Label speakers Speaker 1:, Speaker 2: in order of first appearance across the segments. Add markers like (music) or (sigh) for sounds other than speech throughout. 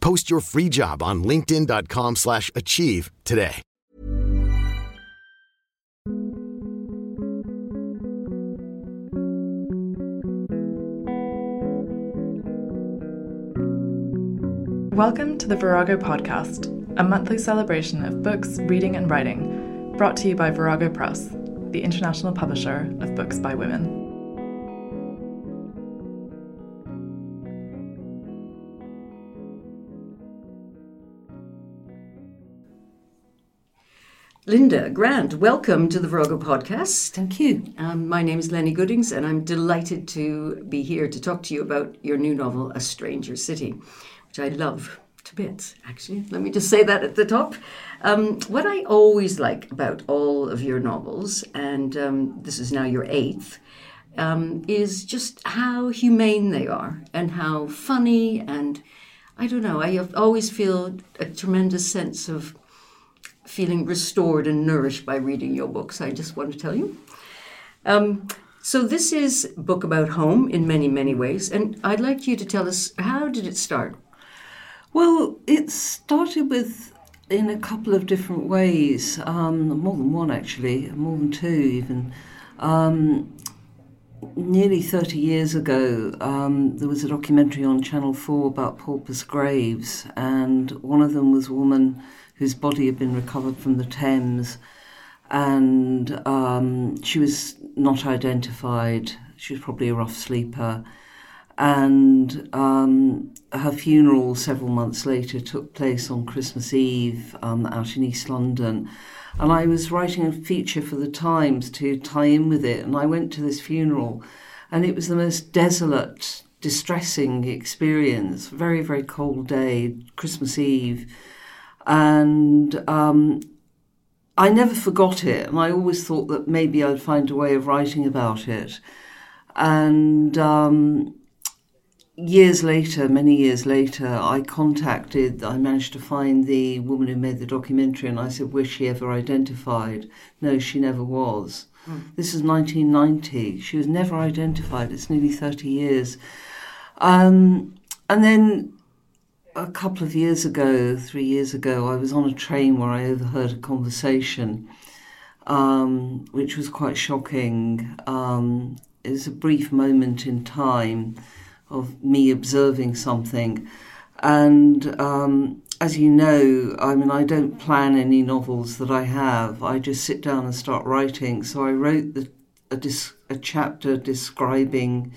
Speaker 1: Post your free job on linkedin.com/achieve slash achieve today.
Speaker 2: Welcome to the Virago Podcast, a monthly celebration of books, reading, and writing, brought to you by Virago Press, the international publisher of books by women.
Speaker 3: Linda Grant, welcome to the Virago podcast.
Speaker 4: Thank you.
Speaker 3: Um, my name is Lennie Goodings, and I'm delighted to be here to talk to you about your new novel, A Stranger City, which I love to bits, actually. Let me just say that at the top. Um, what I always like about all of your novels, and um, this is now your eighth, um, is just how humane they are and how funny and I don't know, I always feel a tremendous sense of feeling restored and nourished by reading your books, I just want to tell you. Um, so this is book about home in many, many ways, and I'd like you to tell us how did it start?
Speaker 4: Well, it started with in a couple of different ways, um, more than one actually, more than two even. Um, nearly 30 years ago, um, there was a documentary on Channel 4 about paupers' graves, and one of them was a woman whose body had been recovered from the Thames, and um, she was not identified. She was probably a rough sleeper. And um, her funeral several months later took place on Christmas Eve um, out in East London. And I was writing a feature for the Times to tie in with it. And I went to this funeral, and it was the most desolate, distressing experience. Very, very cold day, Christmas Eve. And um, I never forgot it. And I always thought that maybe I'd find a way of writing about it. And um, years later, many years later, I contacted, I managed to find the woman who made the documentary and I said, was she ever identified? No, she never was. This is 1990. She was never identified. It's nearly 30 years. Um, and then a couple of years ago, three years ago, I was on a train where I overheard a conversation, um, which was quite shocking. Um, it was a brief moment in time of me observing something. And um, as you know, I mean, I don't plan any novels that I have. I just sit down and start writing. So I wrote the, a, dis, a chapter describing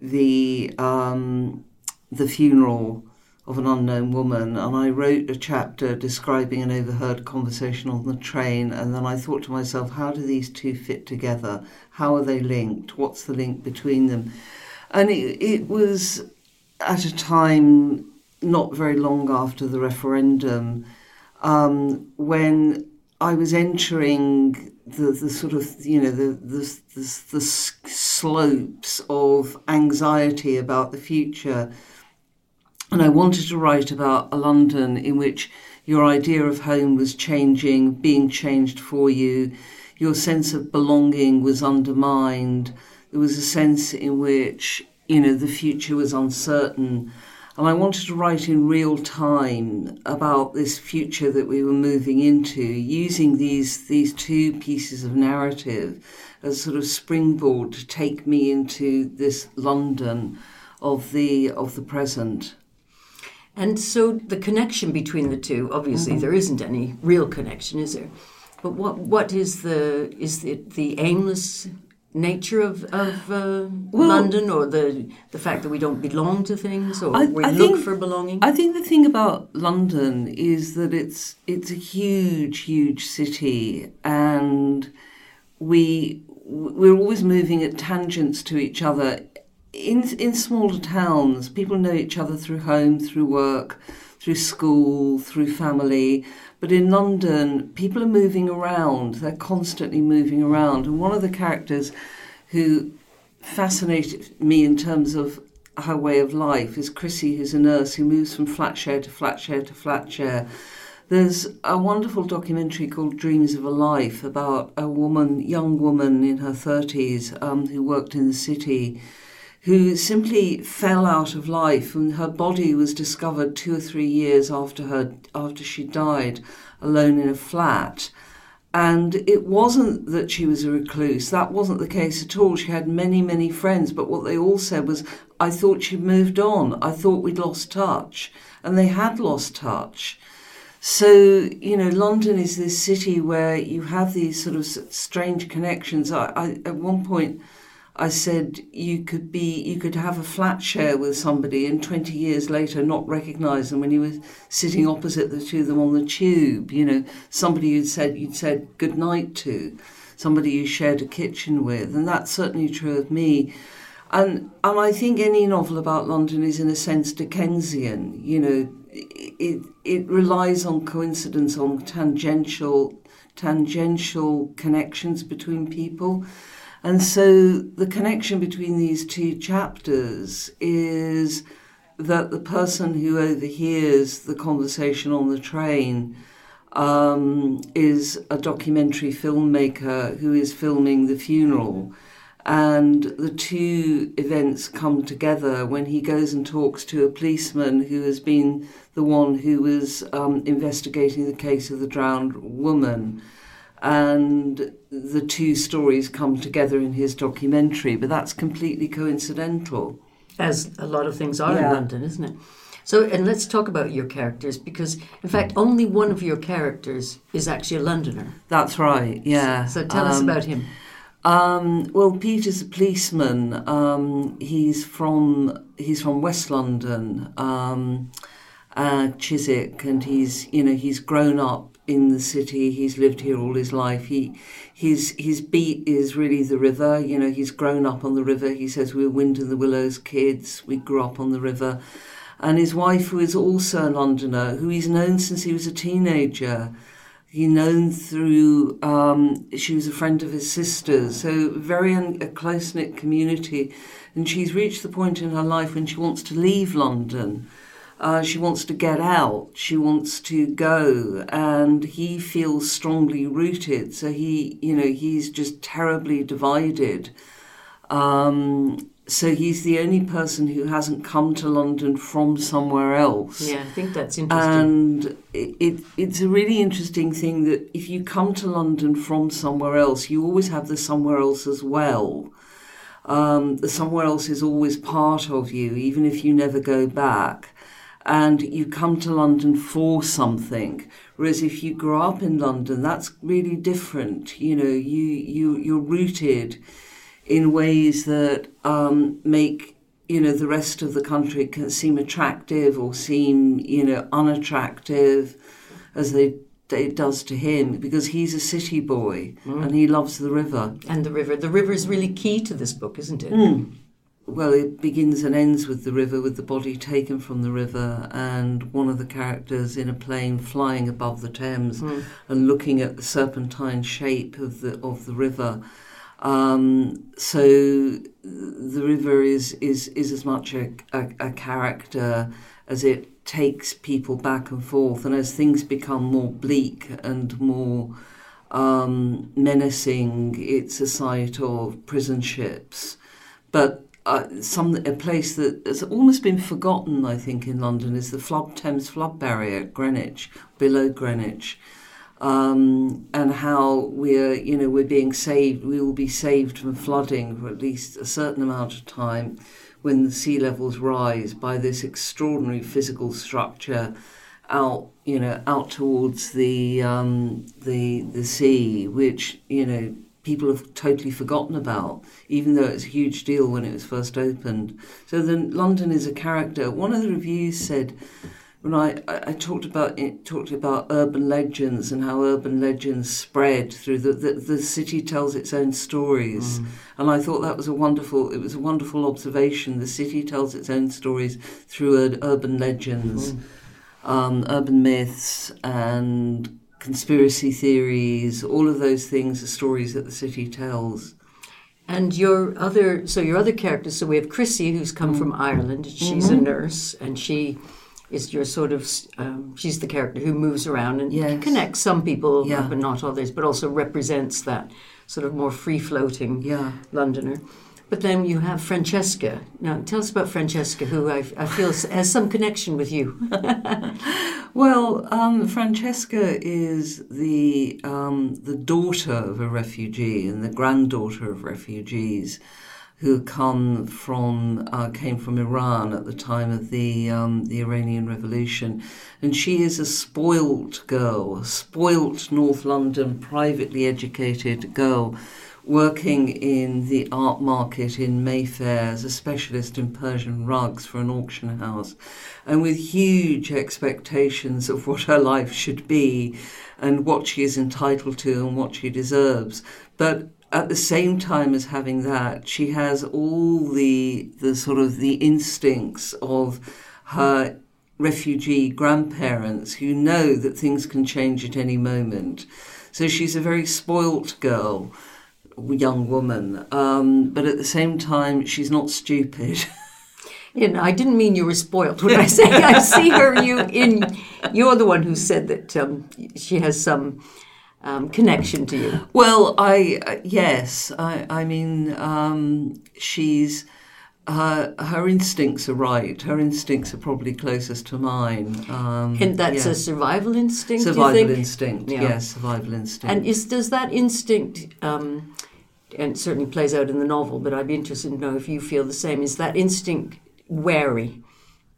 Speaker 4: the um, the funeral of an unknown woman, and I wrote a chapter describing an overheard conversation on the train. And then I thought to myself, how do these two fit together? How are they linked? What's the link between them? And it, it was at a time not very long after the referendum um, when I was entering the, the sort of, you know, the, the, the, the slopes of anxiety about the future. And I wanted to write about a London in which your idea of home was changing, being changed for you, your sense of belonging was undermined. There was a sense in which you know the future was uncertain. And I wanted to write in real time about this future that we were moving into, using these these two pieces of narrative as sort of springboard to take me into this London of the of the present.
Speaker 3: And so the connection between the two, obviously, mm-hmm. there isn't any real connection, is there? But what what is the is it the aimless nature of of uh,
Speaker 4: Well-
Speaker 3: London, or the the fact that we don't belong to things, or
Speaker 4: I-
Speaker 3: we
Speaker 4: I
Speaker 3: look
Speaker 4: think-
Speaker 3: for belonging?
Speaker 4: I think the thing about London is that it's it's a huge, huge city, and we we're always moving at tangents to each other. In in smaller towns, people know each other through home, through work, through school, through family. But in London, people are moving around. They're constantly moving around, and one of the characters who fascinated me in terms of her way of life is Chrissy, who's a nurse who moves from flat share to flat share to flat share. There's a wonderful documentary called Dreams of a Life about a woman, young woman in her 30s, um, who worked in the city, who simply fell out of life, and her body was discovered two or three years after her after she died, alone in a flat. And it wasn't that she was a recluse. That wasn't the case at all. She had many, many friends, but what they all said was, I thought she'd moved on. I thought we'd lost touch. And they had lost touch. So, you know, London is this city where you have these sort of strange connections. I, I at one point I said you could be you could have a flat share with somebody and 20 years later not recognize them when you were sitting opposite the two of them on the tube, you know, somebody you'd said you'd said good night to, somebody you shared a kitchen with, and that's certainly true of me. And and I think any novel about London is in a sense Dickensian. You know, it it relies on coincidence, on tangential tangential connections between people. And so the connection between these two chapters is that the person who overhears the conversation on the train um, is a documentary filmmaker who is filming the funeral. And the two events come together when he goes and talks to a policeman who has been the one who was um, investigating the case of the drowned woman. And the two stories come together in his documentary, but that's completely coincidental.
Speaker 3: as a lot of things are
Speaker 4: Yeah.
Speaker 3: in London, isn't it? So, and let's talk about your characters because, in fact, only one of your characters is actually a Londoner.
Speaker 4: That's right, yeah.
Speaker 3: So, tell us
Speaker 4: Um,
Speaker 3: about him.
Speaker 4: Um, well, Peter's a policeman. Um, he's from he's from West London, um, uh, Chiswick, and he's you know he's grown up in the city. He's lived here all his life. He his his beat is really the river. You know, he's grown up on the river. He says we were Wind in the Willows kids. We grew up on the river. And his wife, who is also a Londoner, who he's known since he was a teenager, he known through um, she was a friend of his sister's so very un- a close-knit community and she's reached the point in her life when she wants to leave london uh, she wants to get out she wants to go and he feels strongly rooted so he you know he's just terribly divided um, so he's the only person who hasn't come to london from somewhere else
Speaker 3: Yeah, I think that's interesting.
Speaker 4: and it, it, it's a really interesting thing that if you come to London from somewhere else, you always have the somewhere else as well. Um, the somewhere else is always part of you, even if you never go back. And you come to London for something. Whereas if you grow up in London, that's really different. You know, you, you, you're rooted in ways that um, make you know the rest of the country can seem attractive or seem you know unattractive as they it does to him because he's a city boy and he loves the river
Speaker 3: and the river. The river is really key to this book, isn't it?
Speaker 4: Hmm. Well it begins and ends with the river with the body taken from the river and one of the characters in a plane flying above the Thames and looking at the serpentine shape of the of the river. Um, so the river is is is as much a, a, a character as it takes people back and forth. And as things become more bleak and more um, menacing it's a site of prison ships. But uh, some a place that has almost been forgotten, I think, in London is the flood Thames flood barrier at Greenwich, below Greenwich, um, and how we're you know we're being saved. We will be saved from flooding for at least a certain amount of time when the sea levels rise by this extraordinary physical structure. out, you know, out towards the um, the the sea, which you know people have totally forgotten about, even though it's a huge deal when it was first opened. So then London is a character. One of the reviews said when I, I, talked about it, talked about urban legends and how urban legends spread through the, the, the city tells its own stories, mm. and I thought that was a wonderful it was a wonderful observation. The city tells its own stories through urban legends, mm. um, urban myths, and conspiracy theories, all of those things are stories that the city tells.
Speaker 3: And your other, so your other characters, so we have Chrissy, who's come mm. from Ireland. She's mm-hmm. a nurse, and she is your sort of, um, she's the character who moves around and yes. connects some people, yeah. but not others, but also represents that sort of more free floating yeah. Londoner. But then you have Francesca. Now, tell us about Francesca, who I, I feel has some connection with you. (laughs)
Speaker 4: well, um, Francesca is the um, the daughter of a refugee and the granddaughter of refugees who come from uh, came from Iran at the time of the um, the Iranian Revolution, and she is a spoilt girl, a spoilt North London privately educated girl working in the art market in Mayfair as a specialist in Persian rugs for an auction house, and with huge expectations of what her life should be and what she is entitled to and what she deserves. But at the same time as having that, she has all the the sort of the instincts of her refugee grandparents who know that things can change at any moment. So she's a very spoilt girl young woman, um, but at the same time, she's not stupid. (laughs)
Speaker 3: You know, I didn't mean you were spoiled when I say I see her. You in you're the one who said that um, she has some um, connection to you.
Speaker 4: Well, I uh, yes, I, I mean um, she's her her instincts are right. Her instincts are probably closest to mine.
Speaker 3: Um, and that's yeah. a survival instinct.
Speaker 4: Survival instinct. Yeah. Yes, survival instinct.
Speaker 3: And is does that instinct? Um, and certainly plays out in the novel, but I'd be interested to know if you feel the same. Is that instinct wary?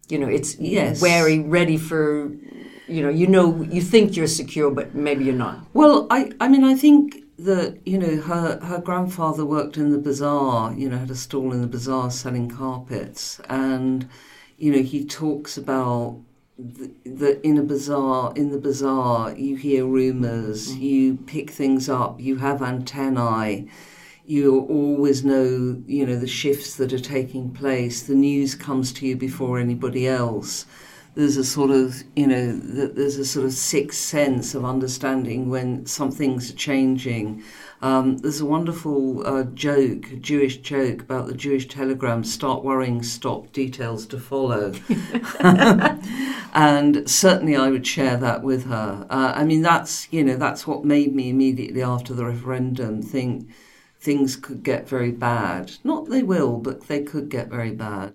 Speaker 3: You know, it's yes. wary, ready for, you know, you know, you think you're secure, but maybe you're not.
Speaker 4: Well, I, I mean, I think that you know her her grandfather worked in the bazaar. You know, had a stall in the bazaar selling carpets, and you know, he talks about that in a bazaar in the bazaar you hear rumors mm. you pick things up you have antennae you always know, you know, the shifts that are taking place. The news comes to you before anybody else. There's a sort of, you know, there's a sort of sixth sense of understanding when some things are changing. Um, there's a wonderful uh, joke, Jewish joke about the Jewish telegram: "Start worrying, stop, details to follow." (laughs) (laughs) and certainly, I would share that with her. Uh, I mean, that's you know, that's what made me immediately after the referendum think things could get very bad. Not they will, but they could get very bad.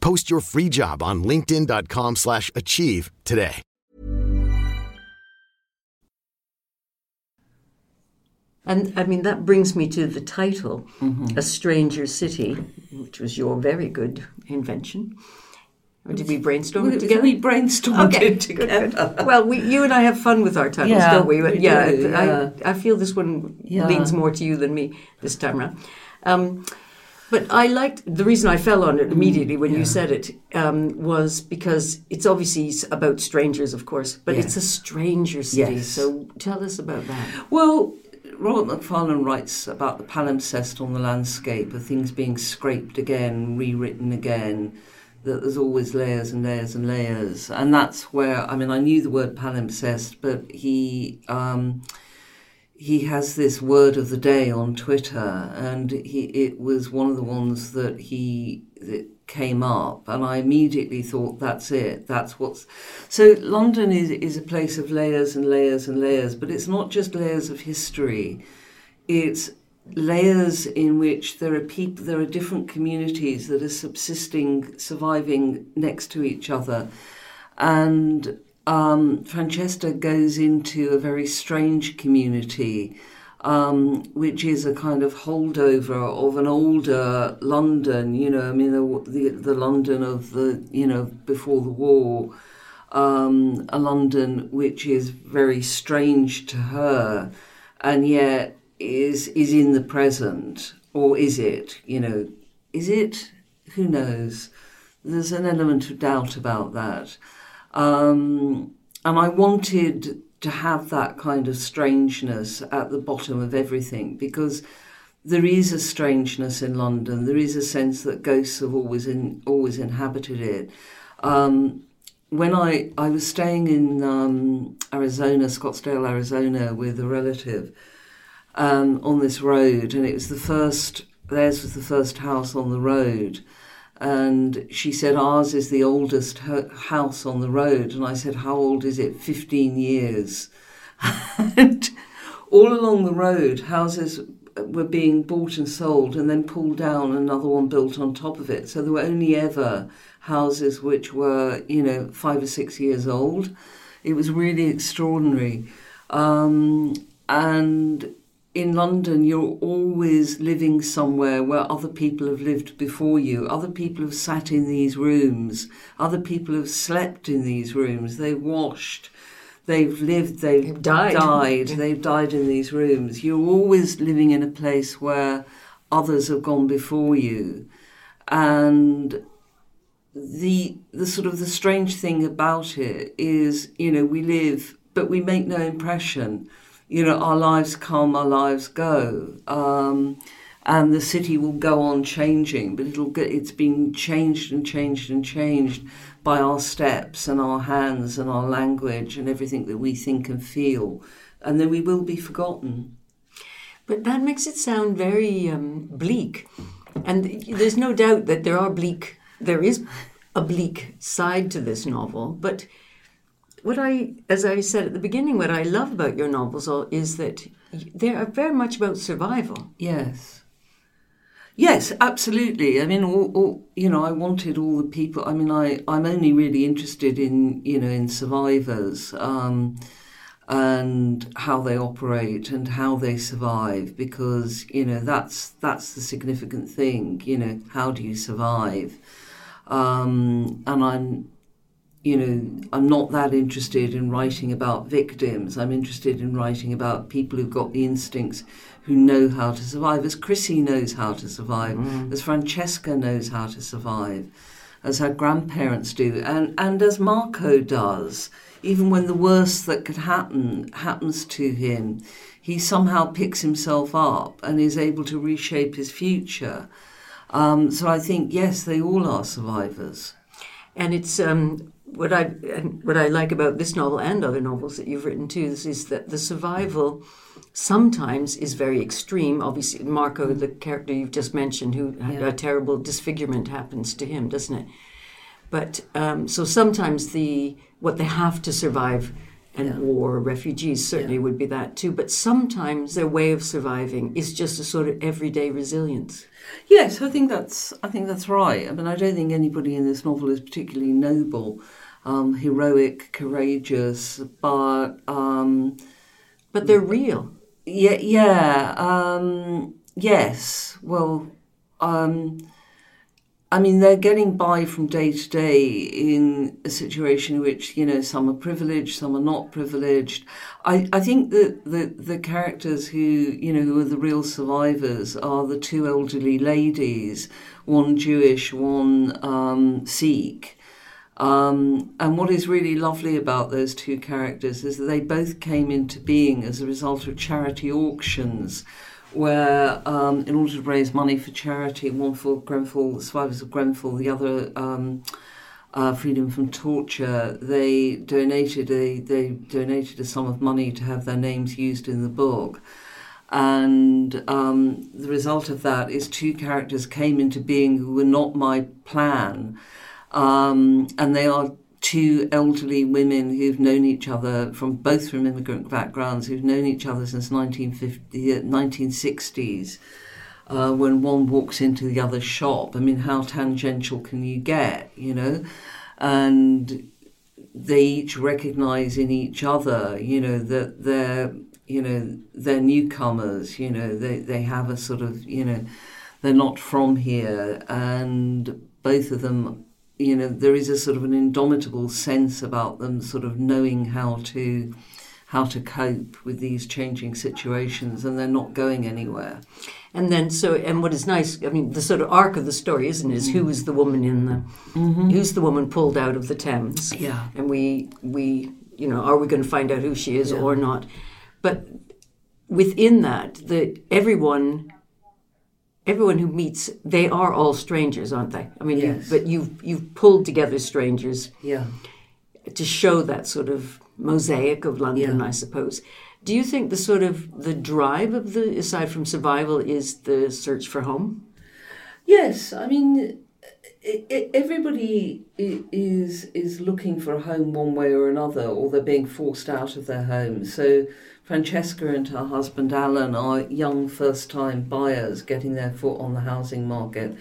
Speaker 1: Post your free job on linkedin.com slash achieve today.
Speaker 3: And I mean, that brings me to the title, mm-hmm. A Stranger City, which was your very good invention. Or did we brainstorm it together?
Speaker 4: We brainstormed
Speaker 3: okay.
Speaker 4: it together.
Speaker 3: well, we, you and I have fun with our titles,
Speaker 4: yeah,
Speaker 3: don't we?
Speaker 4: we
Speaker 3: yeah,
Speaker 4: do, yeah.
Speaker 3: I, I, feel this one
Speaker 4: yeah.
Speaker 3: leans more to you than me this time around. Um, but I liked the reason I fell on it immediately when you said it um, was because it's obviously about strangers, of course, but it's a stranger city.
Speaker 4: Yes.
Speaker 3: So tell us about that.
Speaker 4: Well, Robert Macfarlane writes about the palimpsest on the landscape of things being scraped again, rewritten again, that there's always layers and layers and layers. And that's where, I mean, I knew the word palimpsest, but he. Um, he has this word of the day on Twitter, and he it was one of the ones that he that came up, and I immediately thought that's it. That's what's so. London is is a place of layers and layers and layers, but it's not just layers of history. It's layers in which there are people, there are different communities that are subsisting, surviving next to each other, and um, Francesca goes into a very strange community, um, which is a kind of holdover of an older London. You know, I mean, the the, the London of the you know before the war, um, a London which is very strange to her, and yet is is in the present, or is it? You know, is it? Who knows? There's an element of doubt about that. Um, and I wanted to have that kind of strangeness at the bottom of everything because there is a strangeness in London. There is a sense that ghosts have always in, always inhabited it. Um, when I, I was staying in um, Arizona, Scottsdale, Arizona, with a relative um, on this road, and it was the first. Theirs was the first house on the road, and she said ours is the oldest house on the road, and I said how old is it? Fifteen years, (laughs) and all along the road, houses were being bought and sold, and then pulled down, another one built on top of it. So there were only ever houses which were, you know, five or six years old. It was really extraordinary. Um, and in London, you're always living somewhere where other people have lived before you. Other people have sat in these rooms. Other people have slept in these rooms. They've washed. They've lived. They've,
Speaker 3: They've died.
Speaker 4: died. They've died in these rooms. You're always living in a place where others have gone before you, and the the sort of the strange thing about it is, you know, we live, but we make no impression. You know, our lives come, our lives go, um, and the city will go on changing, but it'll get it's been changed and changed and changed by our steps and our hands and our language and everything that we think and feel, and then we will be forgotten.
Speaker 3: But that makes it sound very um, bleak. And there's no doubt that there are bleak, there is a bleak side to this novel. But what I, as I said at the beginning, what I love about your novels all is that they are very much about survival.
Speaker 4: Yes. Yes, absolutely. I mean, all, all, you know, I wanted all the people. I mean, I I'm only really interested in you know in survivors um, and how they operate and how they survive because you know that's that's the significant thing. You know, how do you survive? Um, and I'm you know, I'm not that interested in writing about victims. I'm interested in writing about people who've got the instincts, who know how to survive, as Chrissy knows how to survive, as Francesca knows how to survive, as her grandparents do, and, and as Marco does. Even when the worst that could happen happens to him, he somehow picks himself up and is able to reshape his future. Um, so I think, yes, they all are survivors.
Speaker 3: And it's um, what I and what I like about this novel and other novels that you've written too is, is that the survival sometimes is very extreme. Obviously, Marco, the character you've just mentioned, who had a terrible disfigurement happens to him, doesn't it? But um, so sometimes the what they have to survive and war, refugees certainly would be that too. But sometimes their way of surviving is just a sort of everyday resilience.
Speaker 4: Yes, I think that's I think that's right. I mean, I don't think anybody in this novel is particularly noble, um, heroic, courageous, but um,
Speaker 3: But they're real.
Speaker 4: Yeah, yeah, um, yes. Well, um, I mean, they're getting by from day to day in a situation in which, you know, some are privileged, some are not privileged. I, I think that the, the characters who, you know, who are the real survivors are the two elderly ladies, one Jewish, one um, Sikh. Um, and what is really lovely about those two characters is that they both came into being as a result of charity auctions where um, in order to raise money for charity, one for Grenfell, survivors of Grenfell, the other um, uh, Freedom from Torture, they donated a they donated a sum of money to have their names used in the book. And um, the result of that is two characters came into being who were not my plan. Um, and they are two elderly women who've known each other from both from immigrant backgrounds, who've known each other since 1950, 1960s. Uh, when one walks into the other shop, I mean, how tangential can you get, you know? And they each recognize in each other, you know, that they're, you know, they're newcomers, you know, they, they have a sort of, you know, they're not from here. And both of them you know, there is a sort of an indomitable sense about them, sort of knowing how to how to cope with these changing situations, and they're not going anywhere.
Speaker 3: And then, so, and what is nice, I mean, the sort of arc of the story, isn't it, is who is the woman in the, mm-hmm. who's the woman pulled out of the Thames?
Speaker 4: Yeah.
Speaker 3: And we, we, you know, are we going to find out who she is yeah. or not? But within that, that everyone everyone who meets, they are all strangers, aren't they? I mean,
Speaker 4: yes.
Speaker 3: you, but you've you've pulled together strangers,
Speaker 4: yeah,
Speaker 3: to show that sort of mosaic of London, yeah. I suppose. Do you think the sort of the drive of the, aside from survival, is the search for home?
Speaker 4: Yes, I mean, it, it, everybody is is looking for a home one way or another, or they're being forced out of their home. So Francesca and her husband Alan are young first time buyers getting their foot on the housing market,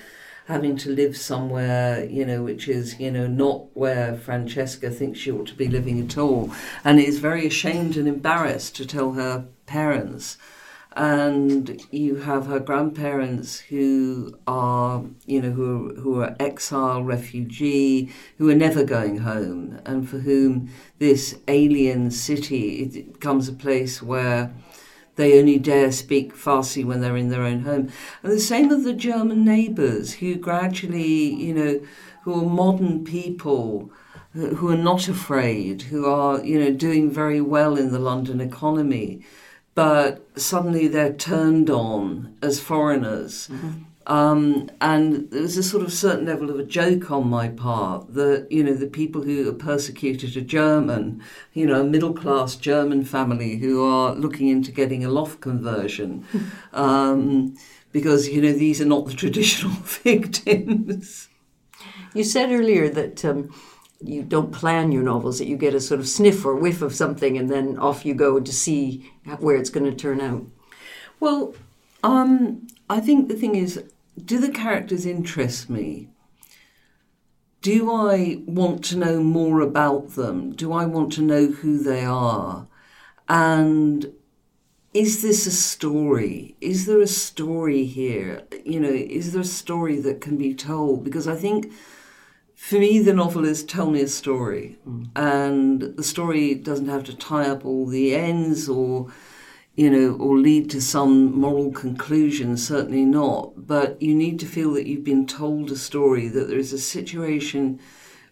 Speaker 4: having to live somewhere, you know, which is, you know, not where Francesca thinks she ought to be living at all, and is very ashamed and embarrassed to tell her parents and you have her grandparents who are, you know, who are, who are exile, refugee, who are never going home, and for whom this alien city it becomes a place where they only dare speak Farsi when they're in their own home. And the same of the German neighbours who gradually, you know, who are modern people who are not afraid, who are, you know, doing very well in the London economy but suddenly they're turned on as foreigners. Mm-hmm. Um, and there's a sort of certain level of a joke on my part that, you know, the people who are persecuted are German, you know, a middle class German family who are looking into getting a loft conversion. (laughs) um, because, you know, these are not the (laughs) traditional (laughs) victims.
Speaker 3: You said earlier that um, you don't plan your novels, that you get a sort of sniff or whiff of something and then off you go to see where it's going to turn out.
Speaker 4: Well, um, I think the thing is, do the characters interest me? Do I want to know more about them? Do I want to know who they are? And is this a story? Is there a story here? You know, is there a story that can be told? Because I think for me, the novel is tell me a story, mm. and the story doesn't have to tie up all the ends or, you know, or lead to some moral conclusion. Certainly not. But you need to feel that you've been told a story, that there is a situation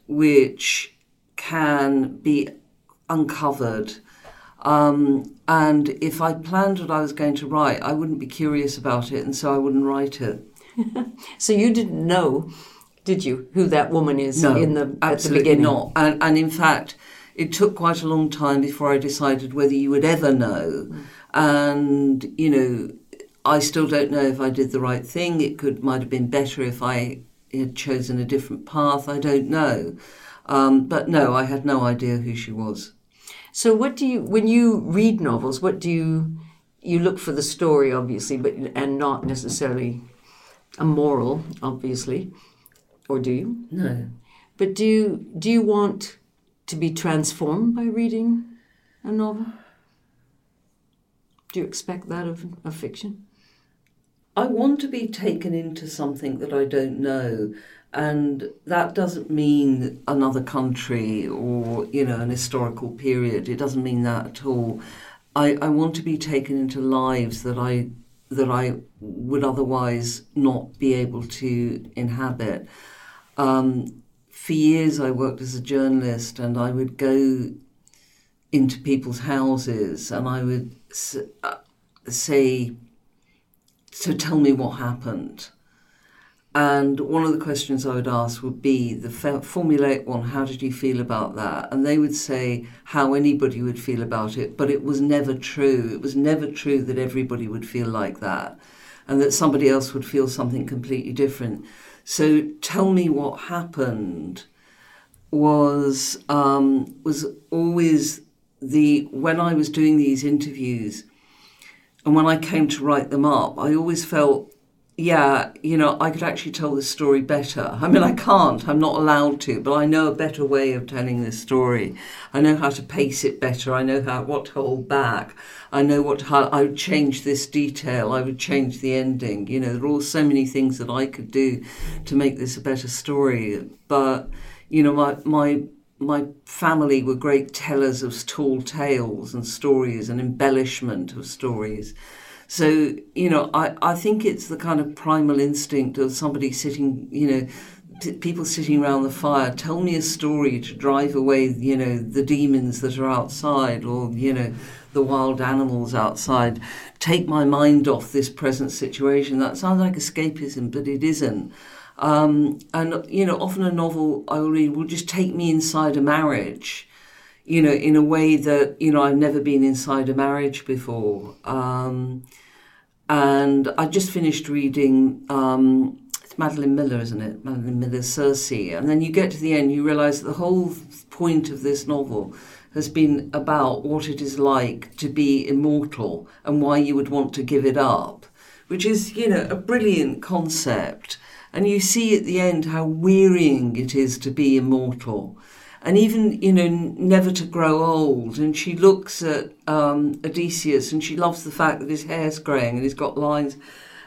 Speaker 4: which can be uncovered. Um, and if I planned what I was going to write, I wouldn't be curious about it, and so I wouldn't write it. (laughs)
Speaker 3: so you didn't know did you? Who that woman is
Speaker 4: no,
Speaker 3: in the
Speaker 4: at
Speaker 3: the beginning?
Speaker 4: not. And, and in fact, it took quite a long time before I decided whether you would ever know. And you know, I still don't know if I did the right thing. It could might have been better if I had chosen a different path. I don't know. Um, but no, I had no idea who she was.
Speaker 3: So, what do you when you read novels? What do you you look for the story, obviously, but and not necessarily a moral, obviously. Or do you?
Speaker 4: No.
Speaker 3: But do you, do you want to be transformed by reading a novel? Do you expect that of, of fiction?
Speaker 4: I want to be taken into something that I don't know. And that doesn't mean another country or, you know, an historical period. It doesn't mean that at all. I, I want to be taken into lives that I that I would otherwise not be able to inhabit. Um, for years, I worked as a journalist, and I would go into people's houses, and I would uh, say, "So tell me what happened." And one of the questions I would ask would be the formulate one, how did you feel about that? And they would say how anybody would feel about it, but it was never true. It was never true that everybody would feel like that and that somebody else would feel something completely different. So tell me what happened was um, was always the when I was doing these interviews and when I came to write them up, I always felt yeah, you know, I could actually tell this story better. I mean, I can't, I'm not allowed to, but I know a better way of telling this story. I know how to pace it better. I know how what to hold back. I know what how I would change this detail. I would change the ending. You know, there are all so many things that I could do to make this a better story. But you know, my my my family were great tellers of tall tales and stories and embellishment of stories. So, you know, I, I think it's the kind of primal instinct of somebody sitting, you know, people sitting around the fire. Tell me a story to drive away you know the demons that are outside or you know the wild animals outside. Take my mind off this present situation. That sounds like escapism but it isn't. Um, and you know often a novel i read will just take me inside a marriage you know in a way that you know i've never been inside a marriage before um, and I just finished reading. Um, it's Madeline Miller, isn't it? Madeline Miller's Circe. And then you get to the end, you realise the whole point of this novel has been about what it is like to be immortal and why you would want to give it up, which is, you know, a brilliant concept. And you see at the end how wearying it is to be immortal and even you know never to grow old. And she looks at um, odysseus and she loves the fact that his hair's graying and he's got lines.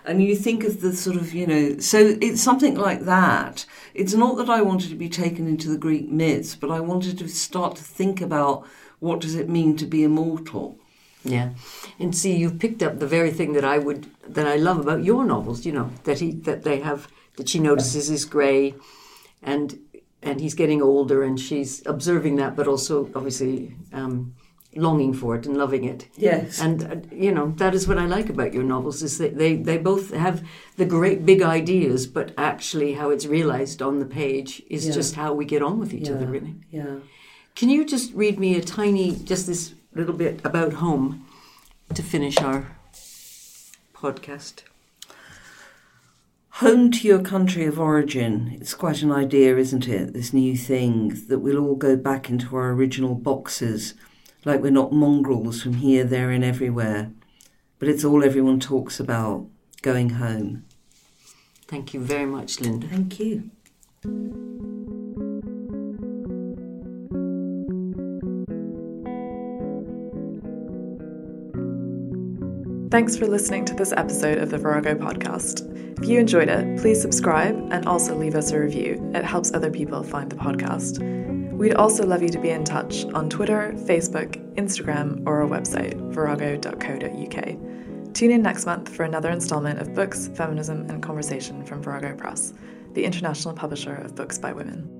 Speaker 4: And you think of the sort of you know so it's something like that. It's not that i wanted to be taken into the greek myths but i wanted to start to think about what does it mean to be immortal.
Speaker 3: Yeah. And see you've picked up the very thing that i would that i love about your novels you know that he that they have that she notices is gray and and he's getting older and she's observing that but also obviously um, longing for it and loving it.
Speaker 4: Yes.
Speaker 3: And uh, you know that is what i like about your novels is that they, they both have the great big ideas but actually how it's realized on the page is yeah. just how we get on with each
Speaker 4: yeah.
Speaker 3: other really.
Speaker 4: Yeah.
Speaker 3: Can you just read me a tiny just this little bit about home to finish our podcast
Speaker 4: Home to your country of origin. It's quite an idea, isn't it? This new thing that we'll all go back into our original boxes, like we're not mongrels from here, there, and everywhere. But it's all everyone talks about going home.
Speaker 3: Thank you very much, Linda.
Speaker 4: Thank you.
Speaker 2: Thanks for listening to this episode of the Virago podcast. If you enjoyed it, please subscribe and also leave us a review. It helps other people find the podcast. We'd also love you to be in touch on Twitter, Facebook, Instagram, or our website, virago.co.uk. Tune in next month for another installment of Books, Feminism, and Conversation from Virago Press, the international publisher of books by women.